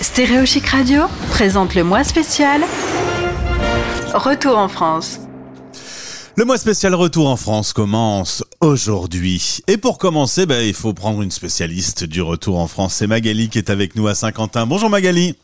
Stéréo Chic Radio présente le mois spécial Retour en France. Le mois spécial Retour en France commence aujourd'hui. Et pour commencer, ben, il faut prendre une spécialiste du Retour en France. C'est Magali qui est avec nous à Saint-Quentin. Bonjour Magali.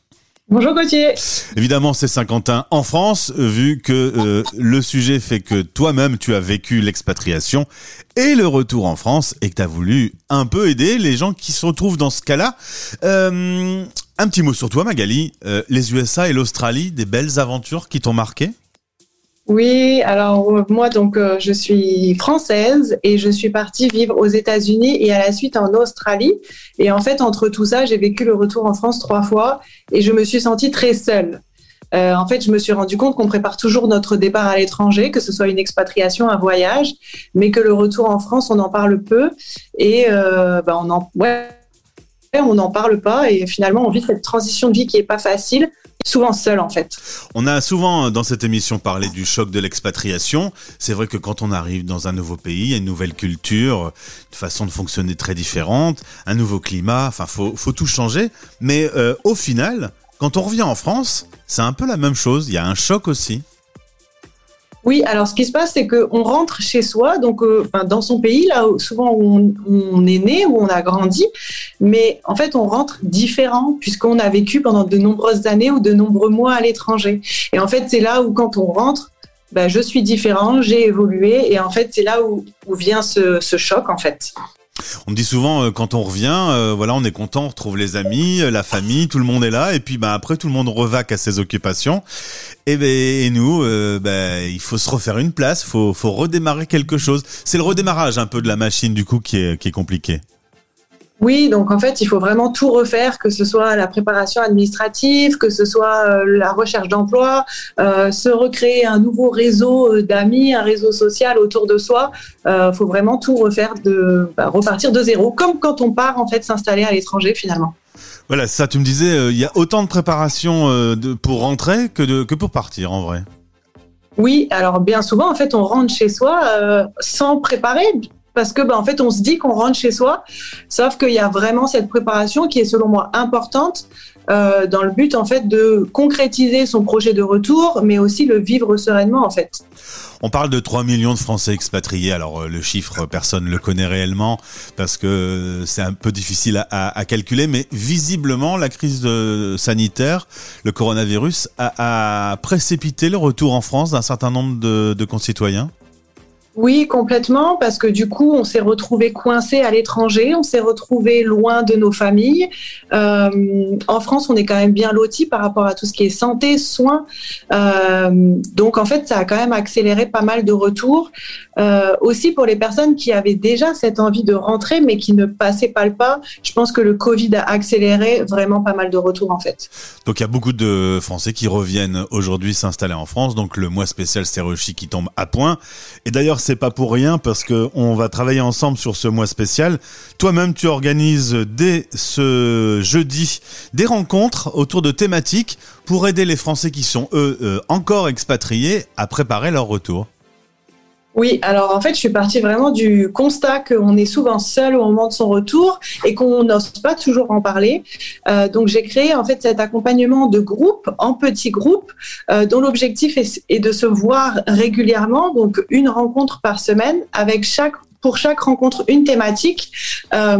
Bonjour Gauthier. Évidemment, c'est Saint-Quentin en France, vu que euh, le sujet fait que toi-même, tu as vécu l'expatriation et le retour en France et que tu as voulu un peu aider les gens qui se retrouvent dans ce cas-là. Euh, un petit mot sur toi, Magali. Euh, les USA et l'Australie, des belles aventures qui t'ont marqué? Oui, alors euh, moi donc euh, je suis française et je suis partie vivre aux États-Unis et à la suite en Australie. Et en fait entre tout ça, j'ai vécu le retour en France trois fois et je me suis sentie très seule. En fait, je me suis rendu compte qu'on prépare toujours notre départ à l'étranger, que ce soit une expatriation, un voyage, mais que le retour en France, on en parle peu et ben on en ouais, on n'en parle pas et finalement on vit cette transition de vie qui est pas facile souvent seul en fait. On a souvent dans cette émission parlé du choc de l'expatriation. C'est vrai que quand on arrive dans un nouveau pays, une nouvelle culture, une façon de fonctionner très différente, un nouveau climat, enfin faut, faut tout changer. Mais euh, au final, quand on revient en France, c'est un peu la même chose, il y a un choc aussi. Oui, alors ce qui se passe, c'est qu'on rentre chez soi, donc euh, dans son pays, là souvent où on, est né, où on a grandi, mais en fait on rentre différent puisqu'on a vécu pendant de nombreuses années ou de nombreux mois à l'étranger. Et en fait, c'est là où quand on rentre, bah, je suis différent, j'ai évolué, et en fait c'est là où, vient ce choc en fait. On me dit souvent euh, quand on revient, euh, voilà, on est content, on retrouve les amis, euh, la famille, tout le monde est là, et puis bah après tout le monde revaque à ses occupations. Et, ben et nous, ben, il faut se refaire une place, faut faut redémarrer quelque chose. C'est le redémarrage un peu de la machine du coup qui est qui est compliqué. Oui, donc en fait, il faut vraiment tout refaire, que ce soit la préparation administrative, que ce soit euh, la recherche d'emploi, euh, se recréer un nouveau réseau euh, d'amis, un réseau social autour de soi. Il faut vraiment tout refaire, de bah, repartir de zéro, comme quand on part en fait s'installer à l'étranger finalement. Voilà, ça, tu me disais, il y a autant de préparation de, pour rentrer que, de, que pour partir en vrai. Oui, alors bien souvent, en fait, on rentre chez soi sans préparer parce que ben, en fait on se dit qu'on rentre chez soi, sauf qu'il y a vraiment cette préparation qui est selon moi importante euh, dans le but en fait de concrétiser son projet de retour, mais aussi le vivre sereinement en fait. On parle de 3 millions de Français expatriés. Alors euh, le chiffre, personne ne le connaît réellement parce que c'est un peu difficile à, calculer, mais visiblement la crise sanitaire, le coronavirus, a, précipité le retour en France d'un certain nombre de concitoyens. Oui, complètement, parce que du coup, on s'est retrouvé coincé à l'étranger, on s'est retrouvé loin de nos familles. Euh, en France, on est quand même bien loti par rapport à tout ce qui est santé, soins. Euh, donc, en fait, ça a quand même accéléré pas mal de retours. Euh, aussi pour les personnes qui avaient déjà cette envie de rentrer, mais qui ne passaient pas le pas. Je pense que le Covid a accéléré vraiment pas mal de retours, en fait. Donc, il y a beaucoup de Français qui reviennent aujourd'hui s'installer en France. Donc, le mois spécial Stéréochi qui tombe à point. Et d'ailleurs, c'est pas pour rien parce que on va travailler ensemble sur ce mois spécial. Toi-même, tu organises dès ce jeudi des rencontres autour de thématiques pour aider les Français qui sont eux euh, encore expatriés à préparer leur retour. Oui, alors en fait, je suis partie vraiment du constat qu'on est souvent seul au moment de son retour et qu'on n'ose pas toujours en parler. Euh, donc, j'ai créé en fait cet accompagnement de groupe en petits groupes euh, dont l'objectif est, est, de se voir régulièrement, donc une rencontre par semaine avec chaque pour chaque rencontre une thématique euh,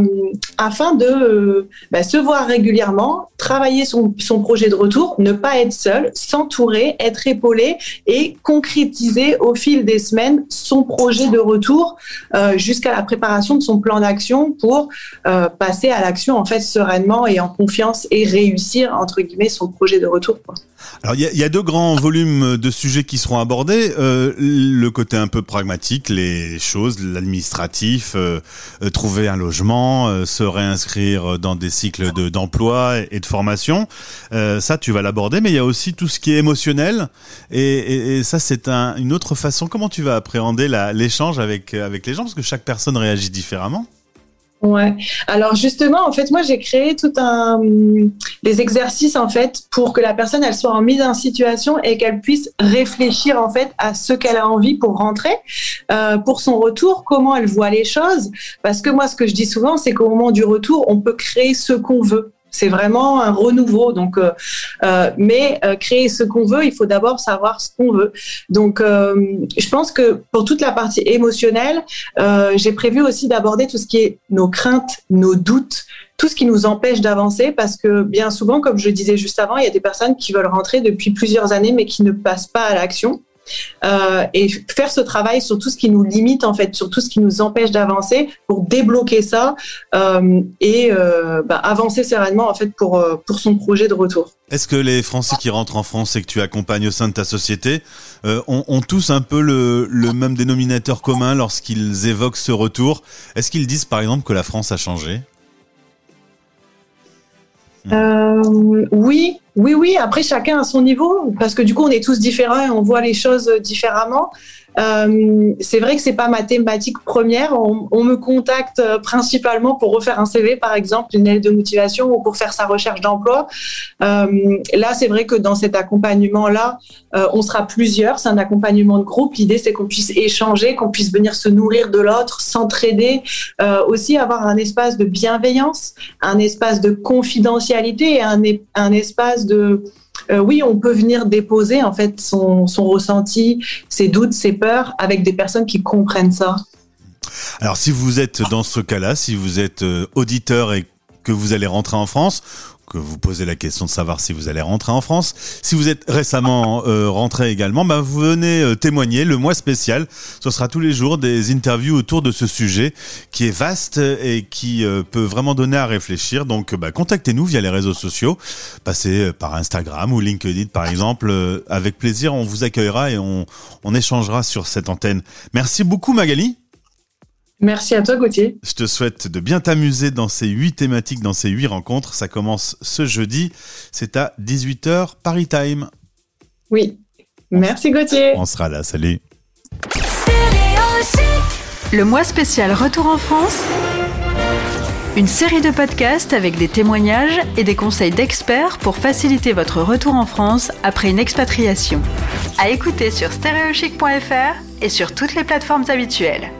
afin de euh, bah, se voir régulièrement, travailler son, projet de retour, ne pas être seul, s'entourer, être épaulé et concrétiser au fil des semaines son projet de retour euh, jusqu'à la préparation de son plan d'action pour passer à l'action en fait sereinement et en confiance et réussir entre guillemets son projet de retour. Alors il y, y a, deux grands volumes de sujets qui seront abordés. Le côté un peu pragmatique, les choses, l'administratif, euh, euh, trouver un logement, euh, se réinscrire dans des cycles de, d'emploi et, de formation. ça, tu vas l'aborder. Mais il y a aussi tout ce qui est émotionnel. Et, ça, c'est un, une autre façon. Comment tu vas appréhender l'échange avec, avec les gens? Parce que chaque personne réagit différemment. Ouais. Alors justement, en fait, moi j'ai créé tout un des exercices en fait pour que la personne elle soit en mise en situation et qu'elle puisse réfléchir en fait à ce qu'elle a envie pour rentrer, euh, pour son retour, comment elle voit les choses. Parce que moi, ce que je dis souvent, c'est qu'au moment du retour, on peut créer ce qu'on veut C'est vraiment un renouveau. Donc, mais créer ce qu'on veut, il faut d'abord savoir ce qu'on veut. Donc, je pense que pour toute la partie émotionnelle, j'ai prévu aussi d'aborder tout ce qui est nos craintes, nos doutes, tout ce qui nous empêche d'avancer parce que bien souvent, comme je disais juste avant, il y a des personnes qui veulent rentrer depuis plusieurs années mais qui ne passent pas à l'action. Euh, et faire ce travail sur tout ce qui nous limite en fait, sur tout ce qui nous empêche d'avancer pour débloquer ça euh, et euh, bah, avancer sereinement en fait pour pour son projet de retour. Est-ce que les Français qui rentrent en France et que tu accompagnes au sein de ta société ont, ont, tous un peu le, le même dénominateur commun lorsqu'ils évoquent ce retour? Est-ce qu'ils disent par exemple que la France a changé? Euh, oui, oui, oui. Après, chacun à son niveau, parce que du coup, on est tous différents et on voit les choses différemment. Euh, c'est vrai que c'est pas ma thématique première. On, me contacte euh, principalement pour refaire un CV, par exemple, une lettre de motivation ou pour faire sa recherche d'emploi. Euh, là, c'est vrai que dans cet accompagnement-là, on sera plusieurs. C'est un accompagnement de groupe. L'idée, c'est qu'on puisse échanger, qu'on puisse venir se nourrir de l'autre, s'entraider, aussi avoir un espace de bienveillance, un espace de confidentialité un, un espace de euh, oui, on peut venir déposer en fait son, ressenti, ses doutes, ses peurs avec des personnes qui comprennent ça. Alors si vous êtes dans ce cas-là, si vous êtes euh, auditeur et que vous allez rentrer en France, que vous posez la question de savoir si vous allez rentrer en France. Si vous êtes récemment euh, rentré également, bah, vous venez euh, témoigner le mois spécial. Ce sera tous les jours des interviews autour de ce sujet qui est vaste et qui euh, peut vraiment donner à réfléchir. Donc bah, contactez-nous via les réseaux sociaux, passez par Instagram ou LinkedIn par exemple. avec plaisir, on vous accueillera et on, on échangera sur cette antenne. Merci beaucoup Magali. Merci à toi, Gauthier. Je te souhaite de bien t'amuser dans ces huit thématiques, dans ces huit rencontres. Ça commence ce jeudi. C'est à 18h Paris Time. Oui. Merci, Gauthier. On sera là. Salut. Le mois spécial Retour en France. Une série de podcasts avec des témoignages et des conseils d'experts pour faciliter votre retour en France après une expatriation. À écouter sur stéréochic.fr et sur toutes les plateformes habituelles.